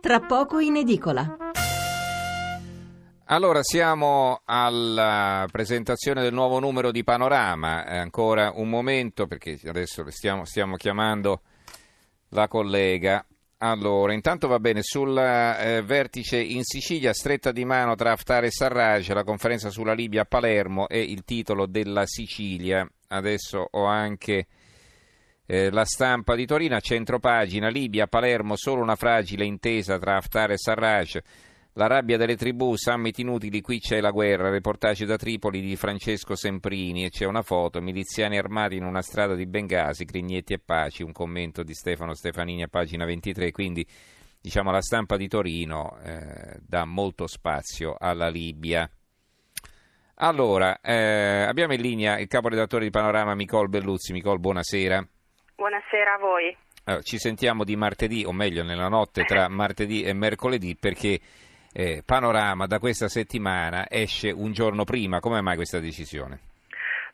tra poco in edicola. Allora siamo alla presentazione del nuovo numero di Panorama, è ancora un momento perché adesso stiamo, stiamo chiamando la collega. Allora, intanto va bene, sul eh, vertice in Sicilia, stretta di mano tra Haftar e Sarraj, la conferenza sulla Libia a Palermo e il titolo della Sicilia. Adesso ho anche eh, la stampa di Torino, a centro pagina, Libia, Palermo, solo una fragile intesa tra Haftar e Sarraj. La rabbia delle tribù, summit inutili, qui c'è la guerra, reportage da Tripoli di Francesco Semprini e c'è una foto, miliziani armati in una strada di Bengasi, Crignetti e Paci, un commento di Stefano Stefanini a pagina 23, quindi diciamo la stampa di Torino eh, dà molto spazio alla Libia. Allora, eh, abbiamo in linea il caporedattore di Panorama Micol Belluzzi. Micol, buonasera. Buonasera a voi. Allora, ci sentiamo di martedì, o meglio nella notte tra martedì e mercoledì, perché eh, Panorama da questa settimana esce un giorno prima. Come mai questa decisione?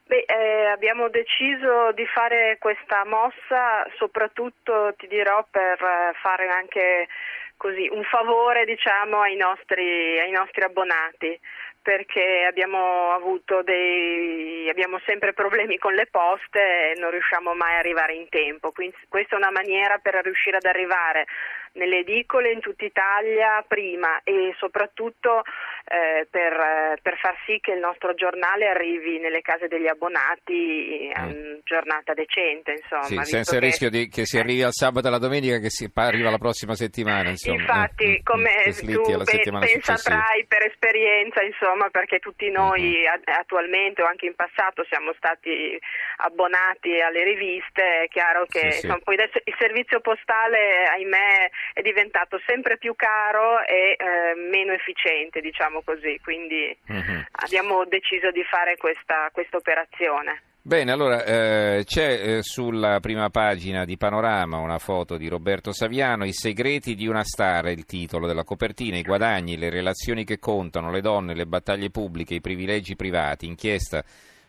Beh, eh, abbiamo deciso di fare questa mossa soprattutto, ti dirò, per eh, fare anche così, un favore diciamo, ai, nostri, ai nostri abbonati perché abbiamo avuto dei abbiamo sempre problemi con le poste e non riusciamo mai ad arrivare in tempo. Quindi questa è una maniera per riuscire ad arrivare nelle edicole in tutta Italia prima e soprattutto eh, per, per, far sì che il nostro giornale arrivi nelle case degli abbonati a mm. giornata decente. Insomma, sì, senza il rischio di, che si arrivi al sabato e alla domenica che si arriva la prossima settimana. Insomma. Infatti, eh, come tu ben saprai per esperienza, insomma, perché tutti noi mm-hmm. attualmente o anche in passato siamo stati abbonati alle riviste, è chiaro che sì, insomma, poi adesso il servizio postale, ahimè, è diventato sempre più caro e eh, meno efficiente, diciamo così, quindi uh-huh. abbiamo deciso di fare questa, questa operazione. Bene, allora eh, c'è eh, sulla prima pagina di Panorama una foto di Roberto Saviano, I segreti di una star, il titolo della copertina, i guadagni, le relazioni che contano, le donne, le battaglie pubbliche, i privilegi privati, inchiesta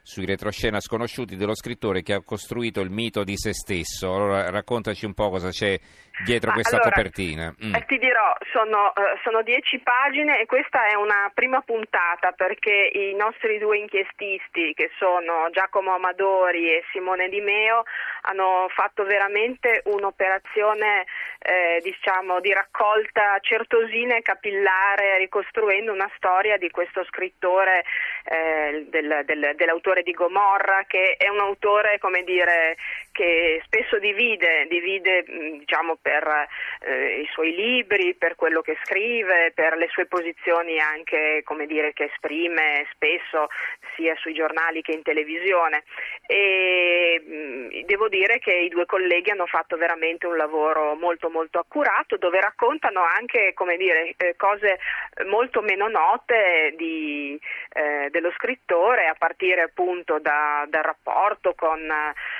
sui retroscena sconosciuti dello scrittore che ha costruito il mito di se stesso. Allora raccontaci un po' cosa c'è dietro Ma questa allora, copertina. Mm. Eh, ti dirò, sono, uh, sono, dieci pagine e questa è una prima puntata perché i nostri due inchiestisti, che sono Giacomo Amadori e Simone Di Meo, hanno fatto veramente un'operazione eh, diciamo, di raccolta certosina e capillare, ricostruendo una storia di questo scrittore, eh, del, del, dell'autore di Gomorra, che è un autore, come dire, che spesso divide, divide diciamo, per eh, i suoi libri, per quello che scrive, per le sue posizioni anche dire, che esprime spesso sia sui giornali che in televisione. E, mh, devo dire che i due colleghi hanno fatto veramente un lavoro molto molto accurato dove raccontano anche dire, eh, cose molto meno note di, eh, dello scrittore a partire appunto da, dal rapporto con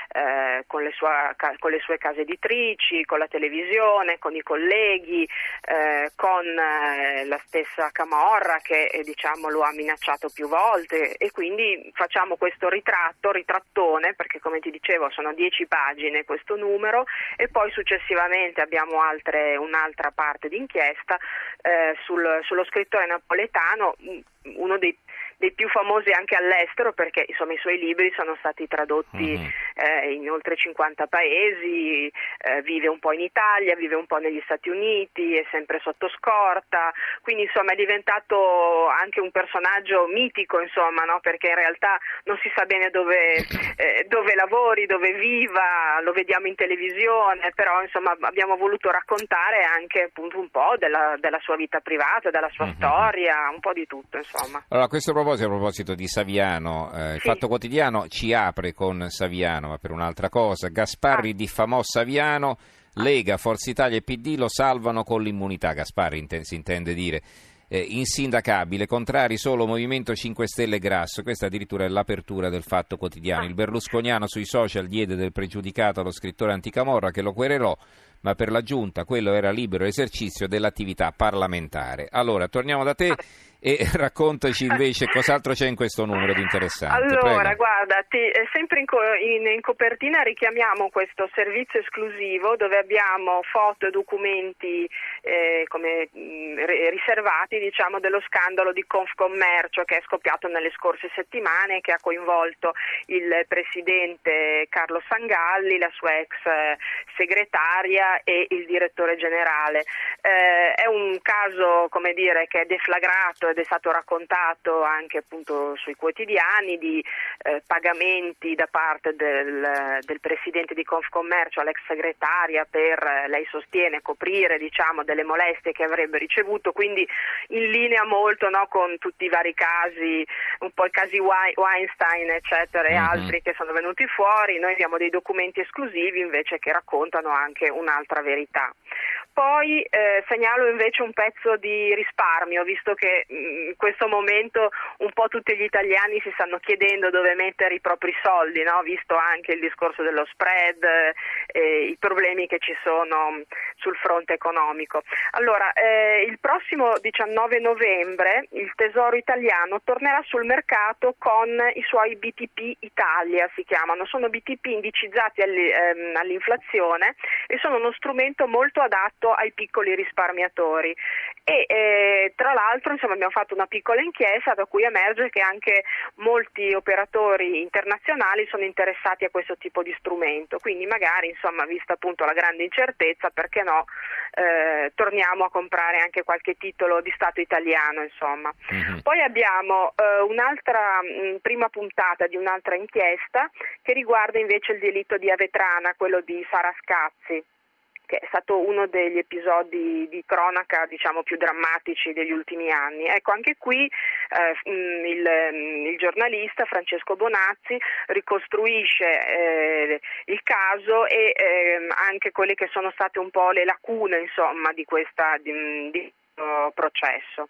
eh, con, le sua, con, le sue case editrici, con la televisione, con i colleghi, eh, con eh, la stessa Camorra che eh, diciamo, lo ha minacciato più volte. E quindi facciamo questo ritratto, ritrattone, perché come ti dicevo sono dieci pagine questo numero e poi successivamente abbiamo altre, un'altra parte d'inchiesta eh, sul, sullo scrittore napoletano, uno dei dei più famosi anche all'estero perché insomma, i suoi libri sono stati tradotti uh-huh. eh, in oltre 50 paesi, eh, vive un po' in Italia, vive un po' negli Stati Uniti, è sempre sotto scorta, quindi insomma è diventato anche un personaggio mitico insomma, no? perché in realtà non si sa bene dove, eh, dove, lavori, dove viva, lo vediamo in televisione, però insomma abbiamo voluto raccontare anche appunto un po' della, della sua vita privata, della sua uh-huh. storia, un po' di tutto insomma. Allora, questo proposito, a proposito di Saviano, eh, il Fatto Quotidiano ci apre con Saviano, ma per un'altra cosa. Gasparri ah. diffamò Saviano, Lega, Forza Italia e PD lo salvano con l'immunità. Gasparri int- si intende dire. Eh, insindacabile, contrari solo Movimento 5 Stelle e Grasso. Questa addirittura è l'apertura del Fatto Quotidiano. Il berlusconiano sui social diede del pregiudicato allo scrittore anticamorra che lo querelò ma per la Giunta quello era libero esercizio dell'attività parlamentare. Allora, torniamo da te e raccontaci invece cos'altro c'è in questo numero di interessante. Allora, Prego. guarda, ti, eh, sempre in, co- in, in, copertina richiamiamo questo servizio esclusivo dove abbiamo foto e documenti eh, come, mh, mm, riservati diciamo, dello scandalo di Confcommercio che è scoppiato nelle scorse settimane e che ha coinvolto il presidente Carlo Sangalli, la sua ex eh, e il direttore generale. Eh, è un caso come dire, che è deflagrato ed è stato raccontato anche appunto sui quotidiani di eh, pagamenti da parte del, del, presidente di Confcommercio all'ex segretaria per, eh, lei sostiene, coprire diciamo, delle molestie che avrebbe ricevuto, quindi in linea molto no, con tutti i vari casi, un po' i casi Weinstein eccetera e mm-hmm. altri che sono venuti fuori, noi abbiamo dei documenti esclusivi invece che raccontano anche un'altra verità. Poi eh, segnalo invece un pezzo di risparmio, visto che in questo momento un po' tutti gli italiani si stanno chiedendo dove mettere i propri soldi, no? visto anche il discorso dello spread, eh, i problemi che ci sono sul fronte economico. Allora, eh, il prossimo 19 novembre il Tesoro italiano tornerà sul mercato con i suoi BTP Italia, si chiamano, sono BTP indicizzati ehm, all'inflazione e sono uno strumento molto adatto ai piccoli risparmiatori e eh, tra l'altro insomma, abbiamo fatto una piccola inchiesta da cui emerge che anche molti operatori internazionali sono interessati a questo tipo di strumento, quindi magari insomma, vista appunto la grande incertezza, perché no, eh, torniamo a comprare anche qualche titolo di Stato italiano. Insomma. Mm-hmm. Poi abbiamo eh, un'altra mh, mm, prima puntata di un'altra inchiesta che riguarda invece il delitto di Avetrana, quello di Sara Scazzi che è stato uno degli episodi di cronaca diciamo, più drammatici degli ultimi anni. Ecco, anche qui eh, mm, il, mm, il, giornalista Francesco Bonazzi ricostruisce eh, il caso e eh, anche quelle che sono state un po' le lacune insomma, di questo processo.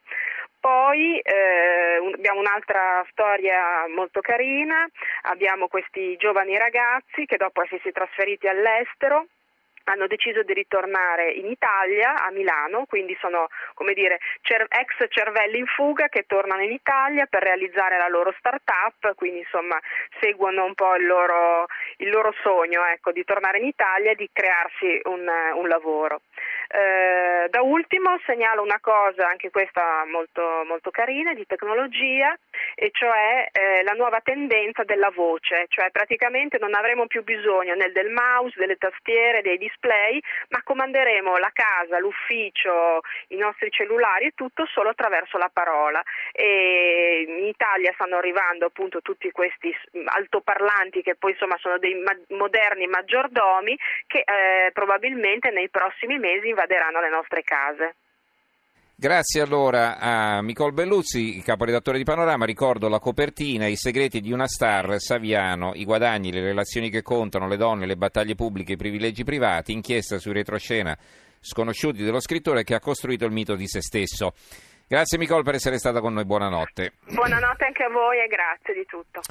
Poi eh, abbiamo un'altra storia molto carina, abbiamo questi giovani ragazzi che dopo essersi trasferiti all'estero hanno deciso di ritornare in Italia, a Milano, quindi sono dire, cer- ex cervelli in fuga che tornano in Italia per realizzare la loro start-up, quindi insomma seguono un po' il loro, il loro sogno ecco, di tornare in Italia e di crearsi un, un lavoro. Eh, da ultimo segnalo una cosa, anche questa molto, molto carina, di tecnologia, e cioè eh, la nuova tendenza della voce, cioè praticamente non avremo più bisogno né del mouse, delle tastiere, dei display, ma comanderemo la casa, l'ufficio, i nostri cellulari e tutto solo attraverso la parola. E in Italia stanno arrivando appunto tutti questi altoparlanti che poi insomma sono dei ma- moderni maggiordomi che eh, probabilmente nei prossimi mesi invaderanno le nostre case. Grazie allora a Micol Belluzzi, caporedattore di Panorama. Ricordo la copertina, i segreti di una star, Saviano, i guadagni, le relazioni che contano, le donne, le battaglie pubbliche, i privilegi privati, inchiesta sui retroscena sconosciuti dello scrittore che ha costruito il mito di se stesso. Grazie Micol per essere stata con noi, buonanotte. Buonanotte anche a voi e grazie di tutto.